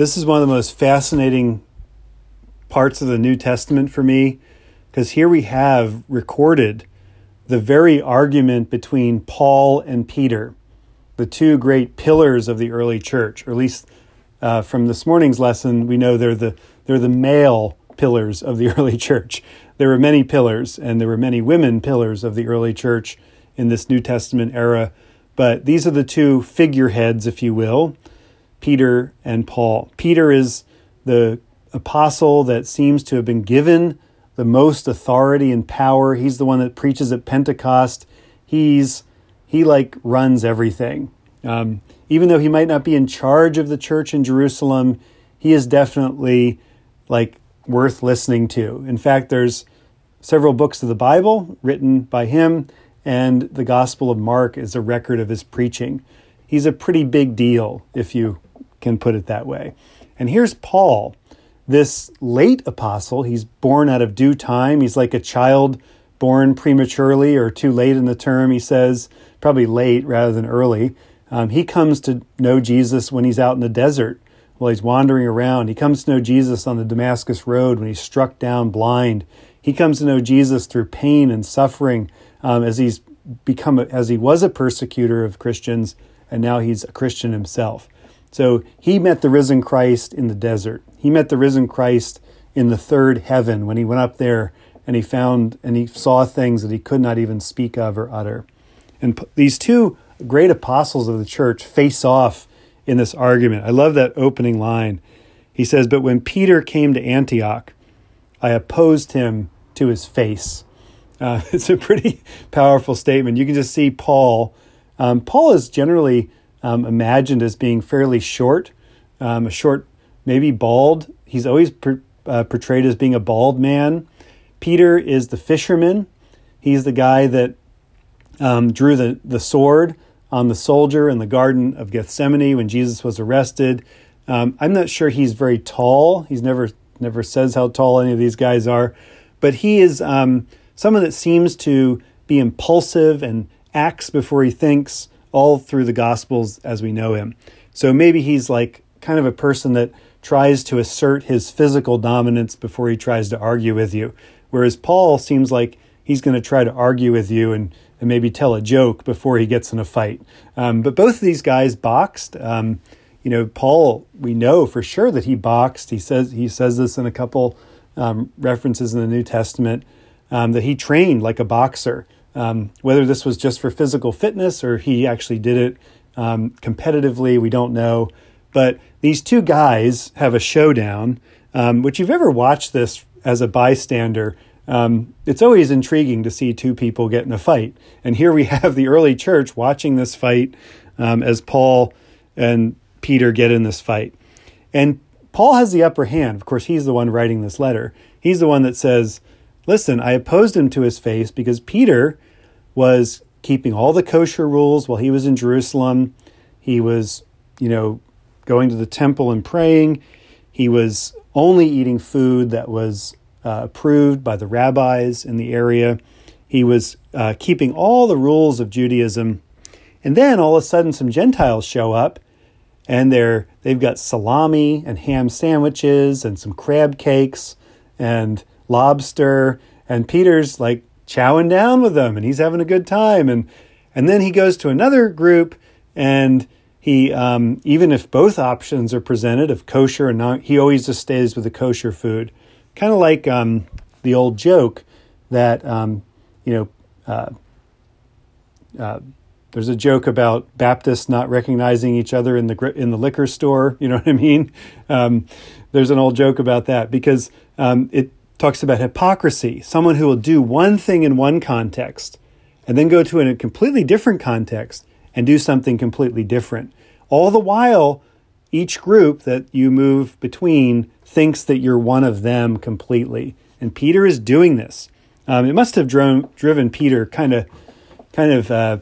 This is one of the most fascinating parts of the New Testament for me because here we have recorded the very argument between Paul and Peter, the two great pillars of the early church, or at least uh, from this morning's lesson, we know they're the they're the male pillars of the early church. There were many pillars, and there were many women pillars of the early church in this New Testament era. But these are the two figureheads, if you will, Peter and Paul. Peter is the apostle that seems to have been given the most authority and power. He's the one that preaches at Pentecost. He's he like runs everything. Um, even though he might not be in charge of the church in Jerusalem, he is definitely like worth listening to. In fact, there's several books of the Bible written by him, and the Gospel of Mark is a record of his preaching. He's a pretty big deal, if you can put it that way. And here's Paul, this late apostle. He's born out of due time. He's like a child born prematurely or too late in the term, he says, probably late rather than early. Um, he comes to know Jesus when he's out in the desert while he's wandering around. He comes to know Jesus on the Damascus Road when he's struck down blind. He comes to know Jesus through pain and suffering um, as he's become a, as he was a persecutor of Christians and now he's a Christian himself. So he met the risen Christ in the desert. He met the risen Christ in the third heaven when he went up there and he found and he saw things that he could not even speak of or utter. And these two great apostles of the church face off in this argument. I love that opening line. He says, But when Peter came to Antioch, I opposed him to his face. Uh, it's a pretty powerful statement. You can just see Paul. Um, Paul is generally um, imagined as being fairly short, um, a short, maybe bald. He's always per, uh, portrayed as being a bald man. Peter is the fisherman. He's the guy that um, drew the, the sword on the soldier in the Garden of Gethsemane when Jesus was arrested. Um, I'm not sure he's very tall. He's never never says how tall any of these guys are, but he is um, someone that seems to be impulsive and acts before he thinks all through the Gospels as we know him. So maybe he's like kind of a person that tries to assert his physical dominance before he tries to argue with you, whereas Paul seems like he's going to try to argue with you and and maybe tell a joke before he gets in a fight. Um, but both of these guys boxed. Um, you know, Paul, we know for sure that he boxed. He says he says this in a couple um, references in the New Testament um, that he trained like a boxer. Um, whether this was just for physical fitness or he actually did it um, competitively, we don't know. But these two guys have a showdown. which you've ever watched this as a bystander um, it's always intriguing to see two people get in a fight. And here we have the early church watching this fight um, as Paul and Peter get in this fight. And Paul has the upper hand. Of course, he's the one writing this letter. He's the one that says, Listen, I opposed him to his face because Peter was keeping all the kosher rules while he was in Jerusalem. He was, you know, going to the temple and praying. He was only eating food that was uh, approved by the rabbis in the area. He was uh, keeping all the rules of Judaism. And then all of a sudden, some Gentiles show up and they're, they've got salami and ham sandwiches and some crab cakes and lobster. And Peter's like chowing down with them and he's having a good time. And, and then he goes to another group and he, um, even if both options are presented of kosher and not, he always just stays with the kosher food kind of like um, the old joke that um, you know. Uh, uh, there's a joke about Baptists not recognizing each other in the in the liquor store. You know what I mean? Um, there's an old joke about that because um, it talks about hypocrisy. Someone who will do one thing in one context and then go to a completely different context and do something completely different. All the while, each group that you move between thinks that you're one of them completely. And Peter is doing this. Um, it must have driven Peter kind of, kind of uh,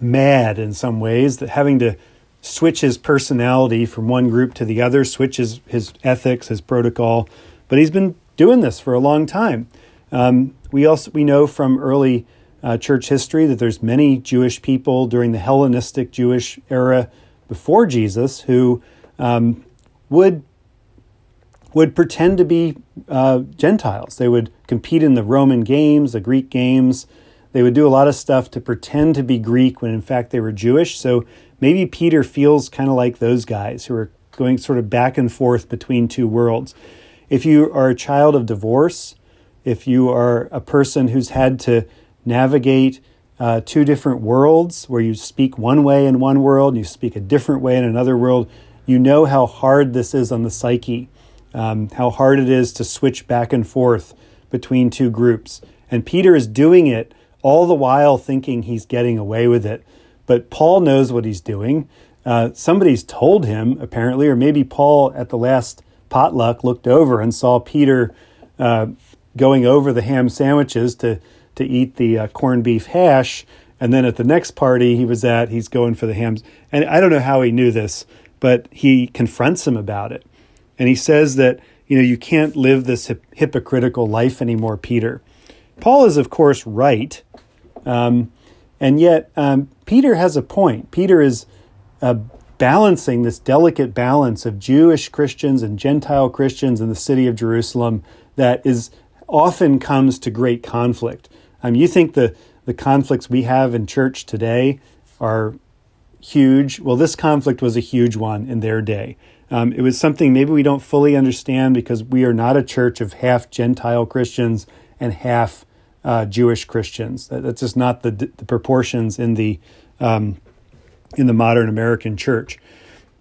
mad in some ways that having to switch his personality from one group to the other, switch his, his ethics, his protocol. But he's been doing this for a long time. Um, we also we know from early uh, church history that there's many Jewish people during the Hellenistic Jewish era before Jesus who um, would would pretend to be uh, Gentiles. They would compete in the Roman games, the Greek games. They would do a lot of stuff to pretend to be Greek when in fact they were Jewish. So maybe Peter feels kind of like those guys who are going sort of back and forth between two worlds. If you are a child of divorce, if you are a person who's had to navigate uh, two different worlds where you speak one way in one world and you speak a different way in another world, you know how hard this is on the psyche um, how hard it is to switch back and forth between two groups. And Peter is doing it all the while thinking he's getting away with it. But Paul knows what he's doing. Uh, somebody's told him, apparently, or maybe Paul at the last potluck looked over and saw Peter uh, going over the ham sandwiches to, to eat the uh, corned beef hash. And then at the next party he was at, he's going for the hams. And I don't know how he knew this, but he confronts him about it. And he says that, you know, you can't live this hip- hypocritical life anymore, Peter. Paul is, of course, right. Um, and yet, um, Peter has a point. Peter is uh, balancing this delicate balance of Jewish Christians and Gentile Christians in the city of Jerusalem that is often comes to great conflict. Um, you think the, the conflicts we have in church today are huge? Well, this conflict was a huge one in their day. Um, it was something maybe we don't fully understand because we are not a church of half Gentile Christians and half uh, Jewish Christians. That, that's just not the, the proportions in the um, in the modern American church.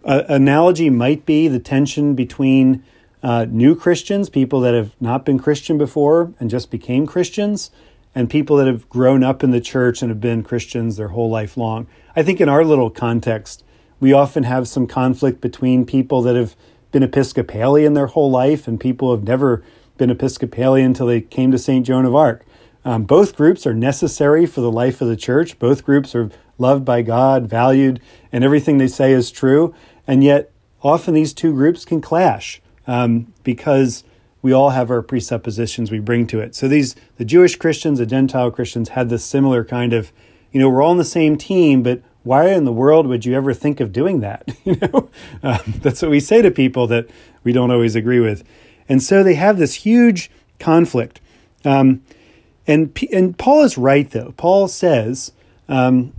Uh, analogy might be the tension between uh, new Christians, people that have not been Christian before and just became Christians, and people that have grown up in the church and have been Christians their whole life long. I think in our little context, we often have some conflict between people that have been Episcopalian their whole life and people who have never been Episcopalian until they came to St. Joan of Arc. Um, both groups are necessary for the life of the church. Both groups are loved by God, valued, and everything they say is true. And yet, often these two groups can clash um, because we all have our presuppositions we bring to it. So these the Jewish Christians, the Gentile Christians had this similar kind of, you know, we're all on the same team, but why in the world would you ever think of doing that? you know, um, that's what we say to people that we don't always agree with, and so they have this huge conflict. Um, and and Paul is right though. Paul says, um,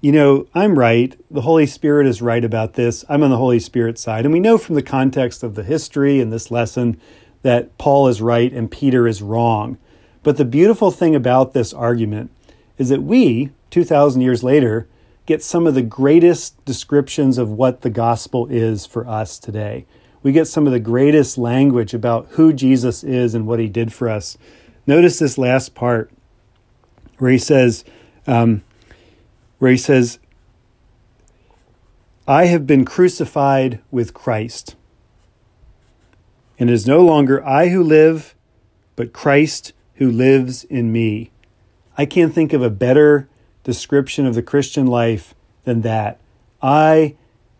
you know, I'm right. The Holy Spirit is right about this. I'm on the Holy Spirit side, and we know from the context of the history and this lesson that Paul is right and Peter is wrong. But the beautiful thing about this argument is that we, 2,000 years later, get some of the greatest descriptions of what the gospel is for us today. We get some of the greatest language about who Jesus is and what he did for us. Notice this last part where he says, um, where he says, I have been crucified with Christ. And it is no longer I who live, but Christ who lives in me. I can't think of a better description of the Christian life than that. I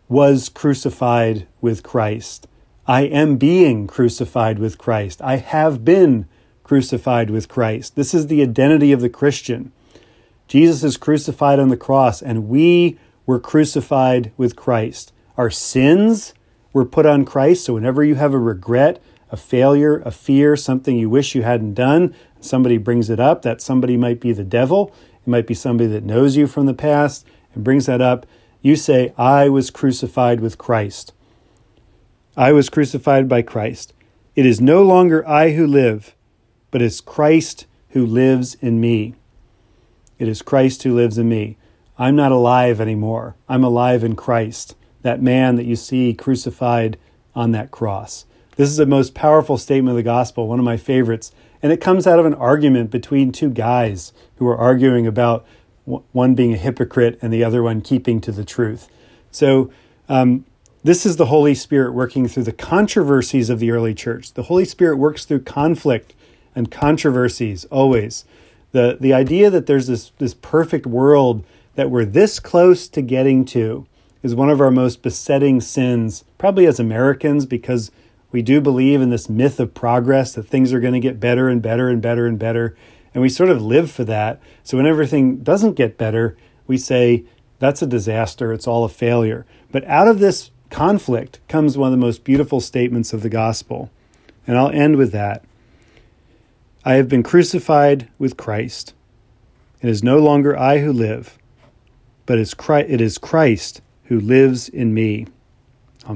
was crucified with Christ. I am being crucified with Christ. I have been crucified with Christ. This is the identity of the Christian. Jesus is crucified on the cross, and we were crucified with Christ. Our sins were put on Christ. So whenever you have a regret, a failure, a fear, something you wish you hadn't done, somebody brings it up, that somebody might be the devil. It might be somebody that knows you from the past and brings that up. You say, I was crucified with Christ. I was crucified by Christ. It is no longer I who live, but it's Christ who lives in me. It is Christ who lives in me. I'm not alive anymore. I'm alive in Christ, that man that you see crucified on that cross. This is the most powerful statement of the gospel, one of my favorites. And it comes out of an argument between two guys who are arguing about one being a hypocrite and the other one keeping to the truth. So, um, this is the Holy Spirit working through the controversies of the early church. The Holy Spirit works through conflict and controversies always. The, the idea that there's this, this perfect world that we're this close to getting to is one of our most besetting sins, probably as Americans, because we do believe in this myth of progress that things are going to get better and better and better and better. And we sort of live for that. So when everything doesn't get better, we say, that's a disaster. It's all a failure. But out of this conflict comes one of the most beautiful statements of the gospel. And I'll end with that. I have been crucified with Christ. It is no longer I who live, but it is Christ who lives in me.